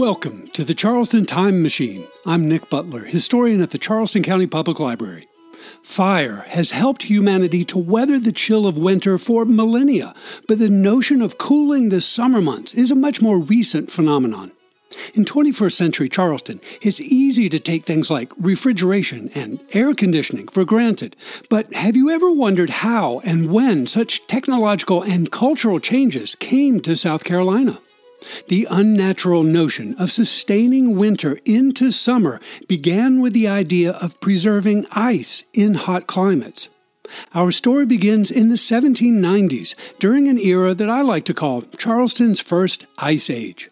Welcome to the Charleston Time Machine. I'm Nick Butler, historian at the Charleston County Public Library. Fire has helped humanity to weather the chill of winter for millennia, but the notion of cooling the summer months is a much more recent phenomenon. In 21st century Charleston, it's easy to take things like refrigeration and air conditioning for granted. But have you ever wondered how and when such technological and cultural changes came to South Carolina? The unnatural notion of sustaining winter into summer began with the idea of preserving ice in hot climates. Our story begins in the 1790s, during an era that I like to call Charleston's first ice age.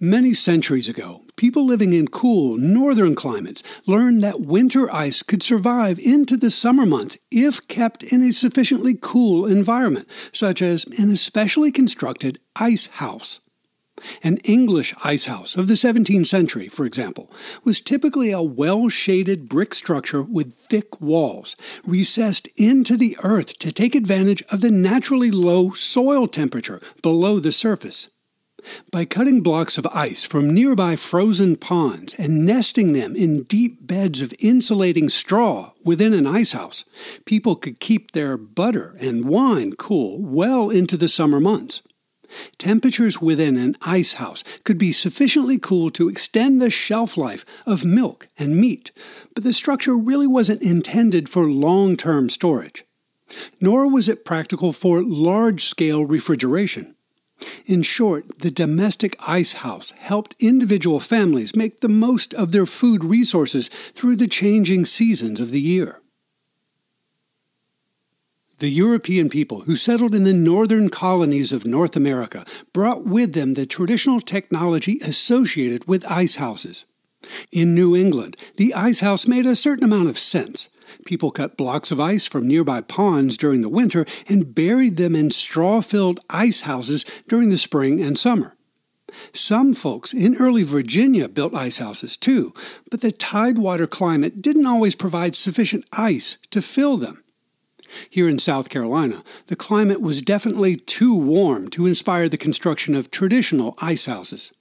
Many centuries ago, people living in cool northern climates learned that winter ice could survive into the summer months if kept in a sufficiently cool environment, such as an especially constructed ice house. An English ice house of the 17th century, for example, was typically a well shaded brick structure with thick walls, recessed into the earth to take advantage of the naturally low soil temperature below the surface. By cutting blocks of ice from nearby frozen ponds and nesting them in deep beds of insulating straw within an icehouse, people could keep their butter and wine cool well into the summer months. Temperatures within an ice house could be sufficiently cool to extend the shelf life of milk and meat, but the structure really wasn't intended for long term storage. Nor was it practical for large scale refrigeration. In short, the domestic ice house helped individual families make the most of their food resources through the changing seasons of the year. The European people who settled in the northern colonies of North America brought with them the traditional technology associated with ice houses. In New England, the ice house made a certain amount of sense. People cut blocks of ice from nearby ponds during the winter and buried them in straw filled ice houses during the spring and summer. Some folks in early Virginia built ice houses too, but the tidewater climate didn't always provide sufficient ice to fill them. Here in South Carolina, the climate was definitely too warm to inspire the construction of traditional ice houses.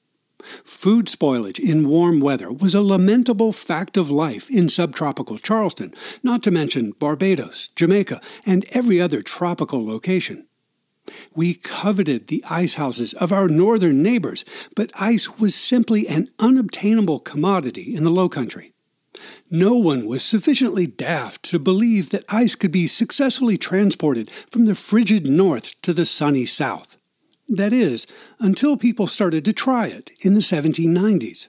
Food spoilage in warm weather was a lamentable fact of life in subtropical Charleston, not to mention Barbados, Jamaica, and every other tropical location. We coveted the ice houses of our northern neighbors, but ice was simply an unobtainable commodity in the low country. No one was sufficiently daft to believe that ice could be successfully transported from the frigid north to the sunny south. That is, until people started to try it in the 1790s.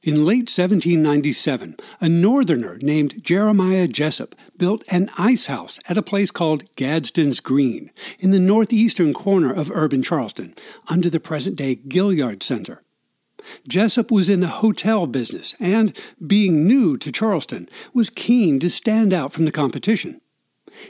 In late 1797, a northerner named Jeremiah Jessup built an ice house at a place called Gadsden's Green in the northeastern corner of urban Charleston, under the present day Gaillard Center. Jessup was in the hotel business and, being new to Charleston, was keen to stand out from the competition.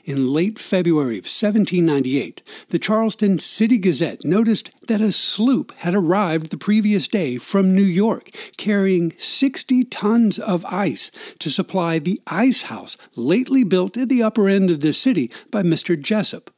In late February of 1798, the Charleston City Gazette noticed that a sloop had arrived the previous day from New York carrying 60 tons of ice to supply the ice house lately built at the upper end of the city by Mr. Jessup.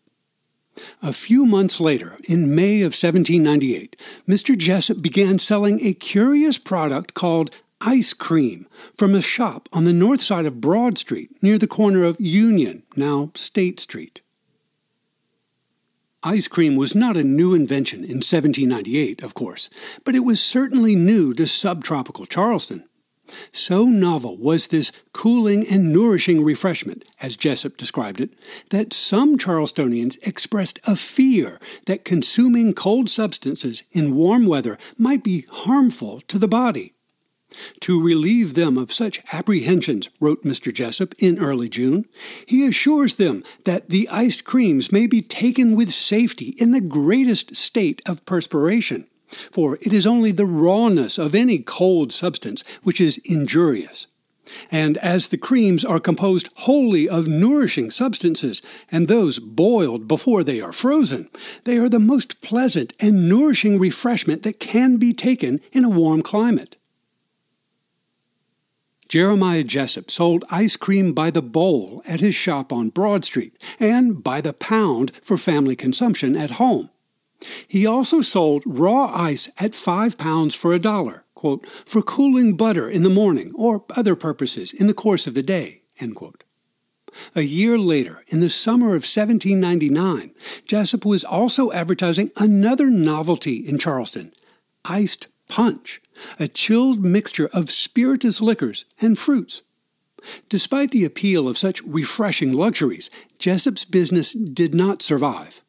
A few months later, in May of 1798, Mr. Jessup began selling a curious product called ice cream from a shop on the north side of Broad Street near the corner of Union, now State Street. Ice cream was not a new invention in 1798, of course, but it was certainly new to subtropical Charleston. So novel was this cooling and nourishing refreshment, as Jessup described it, that some Charlestonians expressed a fear that consuming cold substances in warm weather might be harmful to the body. To relieve them of such apprehensions, wrote Mr. Jessup in early June, he assures them that the iced creams may be taken with safety in the greatest state of perspiration, for it is only the rawness of any cold substance which is injurious. And as the creams are composed wholly of nourishing substances, and those boiled before they are frozen, they are the most pleasant and nourishing refreshment that can be taken in a warm climate. Jeremiah Jessup sold ice cream by the bowl at his shop on Broad Street and by the pound for family consumption at home. He also sold raw ice at five pounds for a dollar, quote, for cooling butter in the morning or other purposes in the course of the day, end quote. A year later, in the summer of 1799, Jessup was also advertising another novelty in Charleston iced punch, a chilled mixture of spirituous liquors and fruits. Despite the appeal of such refreshing luxuries, Jessup's business did not survive.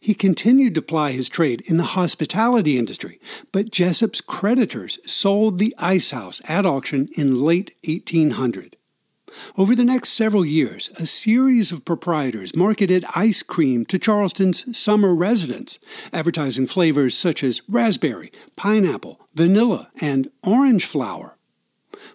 He continued to ply his trade in the hospitality industry, but Jessup's creditors sold the ice house at auction in late 1800. Over the next several years, a series of proprietors marketed ice cream to Charleston's summer residents, advertising flavors such as raspberry, pineapple, vanilla, and orange flower.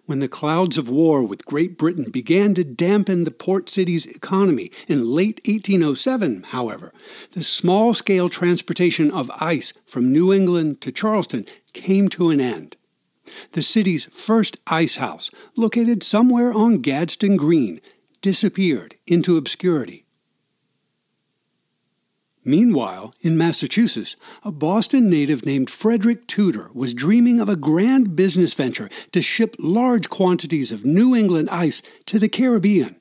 When the clouds of war with Great Britain began to dampen the port city's economy in late 1807, however, the small scale transportation of ice from New England to Charleston came to an end. The city's first ice house, located somewhere on Gadsden Green, disappeared into obscurity. Meanwhile, in Massachusetts, a Boston native named Frederick Tudor was dreaming of a grand business venture to ship large quantities of New England ice to the Caribbean.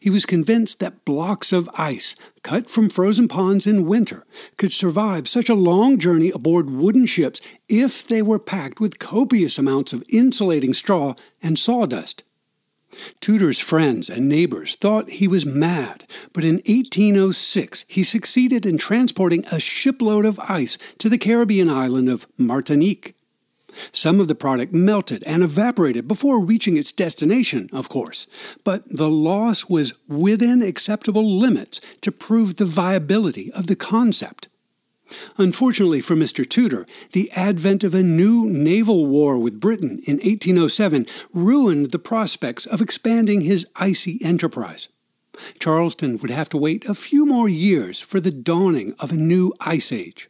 He was convinced that blocks of ice, cut from frozen ponds in winter, could survive such a long journey aboard wooden ships if they were packed with copious amounts of insulating straw and sawdust. Tudor's friends and neighbors thought he was mad, but in 1806 he succeeded in transporting a shipload of ice to the Caribbean island of Martinique. Some of the product melted and evaporated before reaching its destination, of course, but the loss was within acceptable limits to prove the viability of the concept. Unfortunately for Mr. Tudor, the advent of a new naval war with Britain in 1807 ruined the prospects of expanding his icy enterprise. Charleston would have to wait a few more years for the dawning of a new ice age.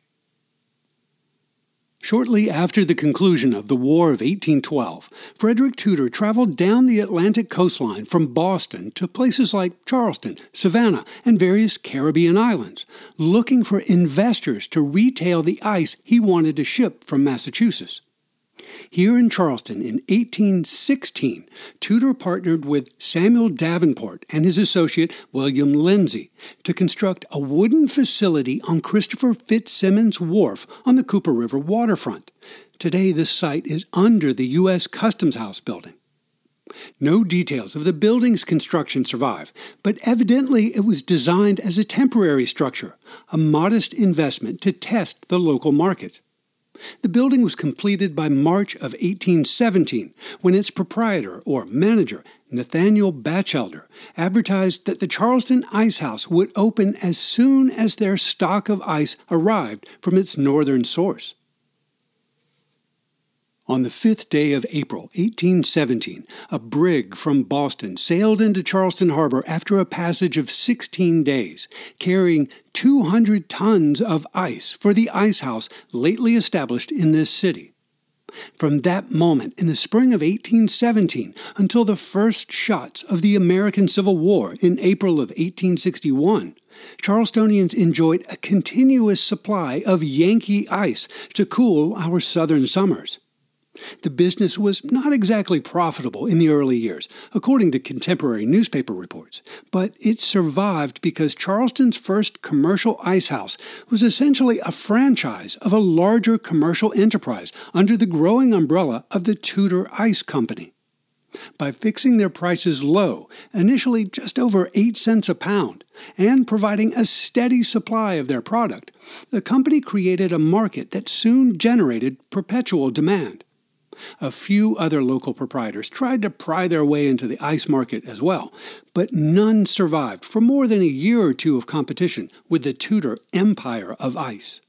Shortly after the conclusion of the War of 1812, Frederick Tudor traveled down the Atlantic coastline from Boston to places like Charleston, Savannah, and various Caribbean islands, looking for investors to retail the ice he wanted to ship from Massachusetts. Here in Charleston in 1816, Tudor partnered with Samuel Davenport and his associate William Lindsay to construct a wooden facility on Christopher Fitzsimons Wharf on the Cooper River waterfront. Today, this site is under the U.S. Customs House building. No details of the building's construction survive, but evidently it was designed as a temporary structure, a modest investment to test the local market. The building was completed by March of 1817 when its proprietor or manager, Nathaniel Batchelder, advertised that the Charleston Ice House would open as soon as their stock of ice arrived from its northern source. On the fifth day of April, 1817, a brig from Boston sailed into Charleston Harbor after a passage of 16 days, carrying 200 tons of ice for the ice house lately established in this city. From that moment in the spring of 1817 until the first shots of the American Civil War in April of 1861, Charlestonians enjoyed a continuous supply of Yankee ice to cool our southern summers. The business was not exactly profitable in the early years, according to contemporary newspaper reports, but it survived because Charleston's first commercial ice house was essentially a franchise of a larger commercial enterprise under the growing umbrella of the Tudor Ice Company. By fixing their prices low, initially just over 8 cents a pound, and providing a steady supply of their product, the company created a market that soon generated perpetual demand. A few other local proprietors tried to pry their way into the ice market as well, but none survived for more than a year or two of competition with the Tudor empire of ice.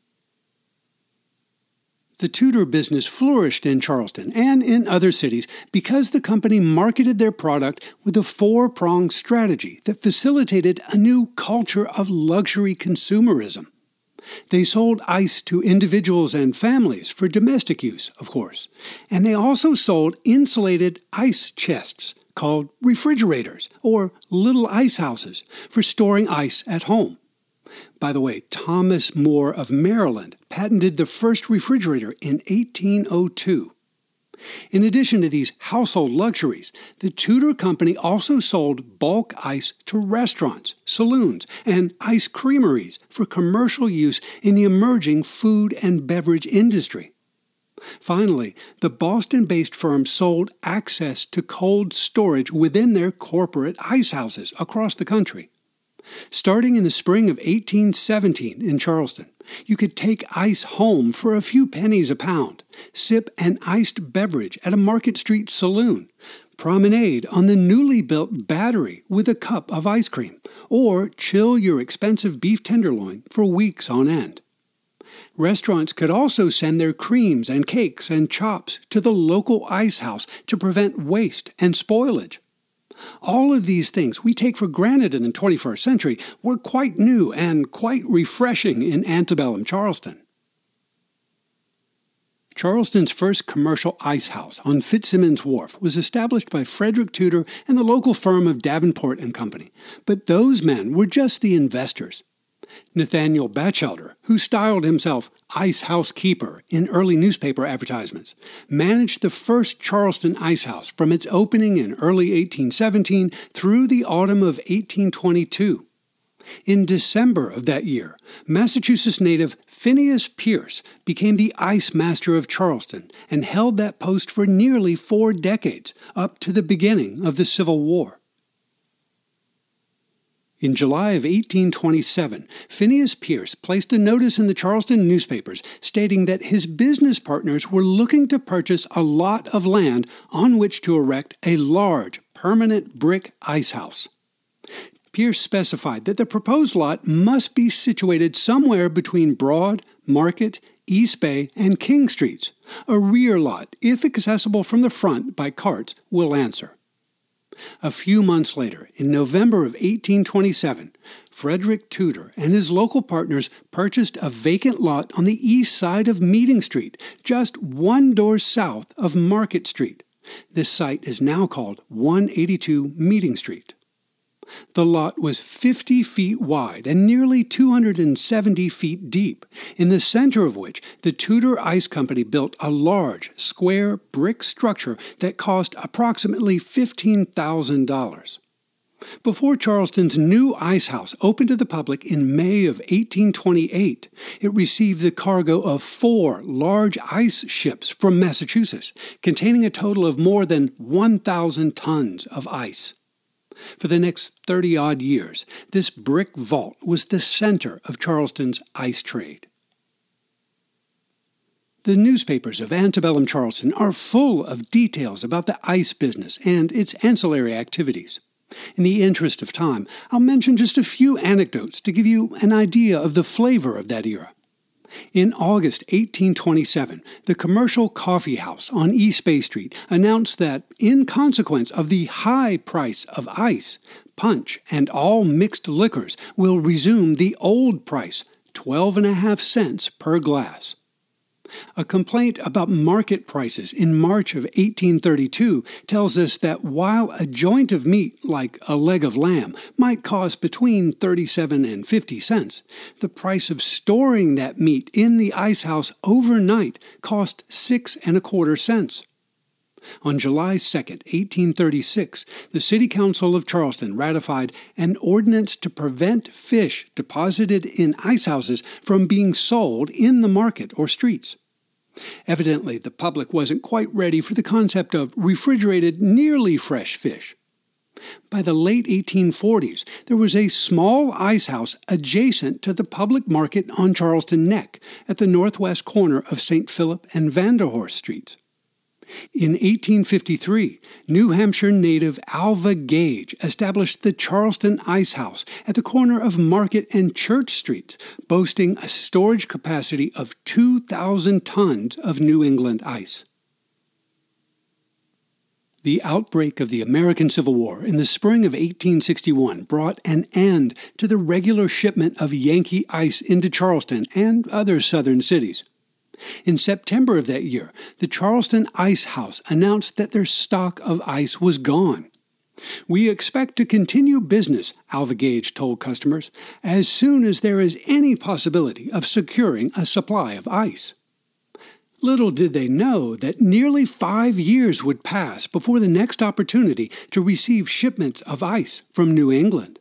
The Tudor business flourished in Charleston and in other cities because the company marketed their product with a four pronged strategy that facilitated a new culture of luxury consumerism. They sold ice to individuals and families for domestic use, of course, and they also sold insulated ice chests called refrigerators or little ice houses for storing ice at home. By the way, Thomas Moore of Maryland patented the first refrigerator in 1802. In addition to these household luxuries, the Tudor Company also sold bulk ice to restaurants, saloons, and ice creameries for commercial use in the emerging food and beverage industry. Finally, the Boston based firm sold access to cold storage within their corporate ice houses across the country. Starting in the spring of 1817 in Charleston, you could take ice home for a few pennies a pound, sip an iced beverage at a Market Street saloon, promenade on the newly built battery with a cup of ice cream, or chill your expensive beef tenderloin for weeks on end. Restaurants could also send their creams and cakes and chops to the local ice house to prevent waste and spoilage. All of these things we take for granted in the 21st century were quite new and quite refreshing in antebellum Charleston. Charleston's first commercial ice house on Fitzsimons Wharf was established by Frederick Tudor and the local firm of Davenport and Company. But those men were just the investors. Nathaniel Batchelder, who styled himself Ice House Keeper in early newspaper advertisements, managed the first Charleston Ice House from its opening in early 1817 through the autumn of 1822. In December of that year, Massachusetts native Phineas Pierce became the ice master of Charleston and held that post for nearly four decades, up to the beginning of the Civil War. In July of 1827, Phineas Pierce placed a notice in the Charleston newspapers stating that his business partners were looking to purchase a lot of land on which to erect a large, permanent brick ice house. Pierce specified that the proposed lot must be situated somewhere between Broad, Market, East Bay, and King Streets. A rear lot, if accessible from the front by carts, will answer. A few months later, in November of 1827, Frederick Tudor and his local partners purchased a vacant lot on the east side of Meeting Street, just one door south of Market Street. This site is now called 182 Meeting Street. The lot was 50 feet wide and nearly 270 feet deep, in the center of which the Tudor Ice Company built a large, square brick structure that cost approximately $15,000. Before Charleston's new ice house opened to the public in May of 1828, it received the cargo of four large ice ships from Massachusetts, containing a total of more than 1,000 tons of ice. For the next 30 odd years, this brick vault was the center of Charleston's ice trade. The newspapers of antebellum Charleston are full of details about the ice business and its ancillary activities. In the interest of time, I'll mention just a few anecdotes to give you an idea of the flavor of that era. In August 1827, the commercial coffee house on East Bay Street announced that, in consequence of the high price of ice, punch, and all mixed liquors will resume the old price, twelve and a half cents per glass. A complaint about market prices in March of 1832 tells us that while a joint of meat, like a leg of lamb, might cost between 37 and 50 cents, the price of storing that meat in the ice house overnight cost six and a quarter cents. On July 2, 1836, the City Council of Charleston ratified an ordinance to prevent fish deposited in ice houses from being sold in the market or streets. Evidently, the public wasn't quite ready for the concept of refrigerated, nearly fresh fish. By the late 1840s, there was a small ice house adjacent to the public market on Charleston Neck at the northwest corner of St. Philip and Vanderhorst Streets. In 1853, New Hampshire native Alva Gage established the Charleston Ice House at the corner of Market and Church Streets, boasting a storage capacity of 2,000 tons of New England ice. The outbreak of the American Civil War in the spring of 1861 brought an end to the regular shipment of Yankee ice into Charleston and other southern cities. In September of that year, the Charleston Ice House announced that their stock of ice was gone. We expect to continue business, Alva Gage told customers, as soon as there is any possibility of securing a supply of ice. Little did they know that nearly five years would pass before the next opportunity to receive shipments of ice from New England.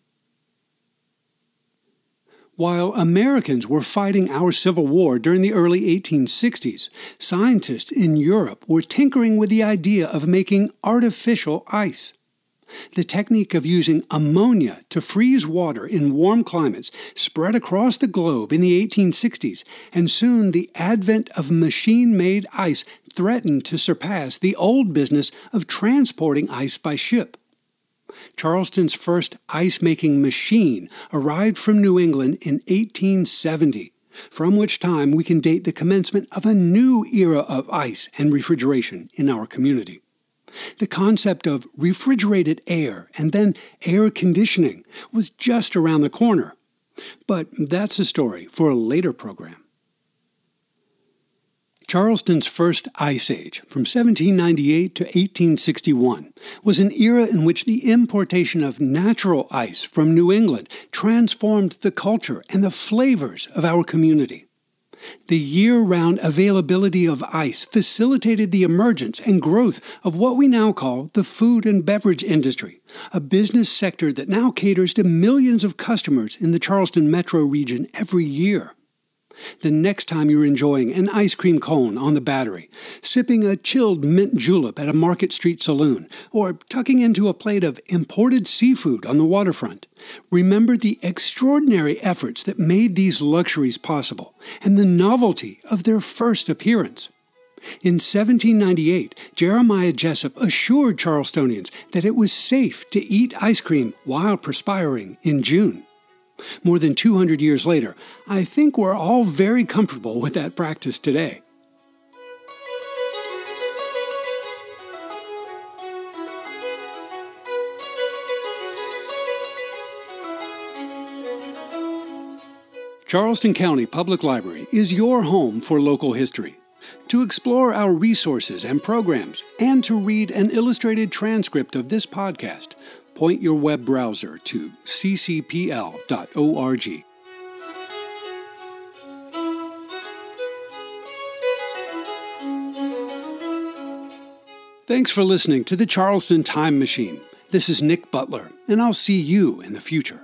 While Americans were fighting our Civil War during the early 1860s, scientists in Europe were tinkering with the idea of making artificial ice. The technique of using ammonia to freeze water in warm climates spread across the globe in the 1860s, and soon the advent of machine made ice threatened to surpass the old business of transporting ice by ship. Charleston's first ice making machine arrived from New England in 1870, from which time we can date the commencement of a new era of ice and refrigeration in our community. The concept of refrigerated air and then air conditioning was just around the corner. But that's a story for a later program. Charleston's first ice age, from 1798 to 1861, was an era in which the importation of natural ice from New England transformed the culture and the flavors of our community. The year round availability of ice facilitated the emergence and growth of what we now call the food and beverage industry, a business sector that now caters to millions of customers in the Charleston metro region every year the next time you're enjoying an ice cream cone on the battery, sipping a chilled mint julep at a Market Street saloon, or tucking into a plate of imported seafood on the waterfront. Remember the extraordinary efforts that made these luxuries possible and the novelty of their first appearance. In 1798, Jeremiah Jessup assured Charlestonians that it was safe to eat ice cream while perspiring in June. More than 200 years later, I think we're all very comfortable with that practice today. Charleston County Public Library is your home for local history. To explore our resources and programs, and to read an illustrated transcript of this podcast, point your web browser to ccpl.org. Thanks for listening to the Charleston Time Machine. This is Nick Butler, and I'll see you in the future.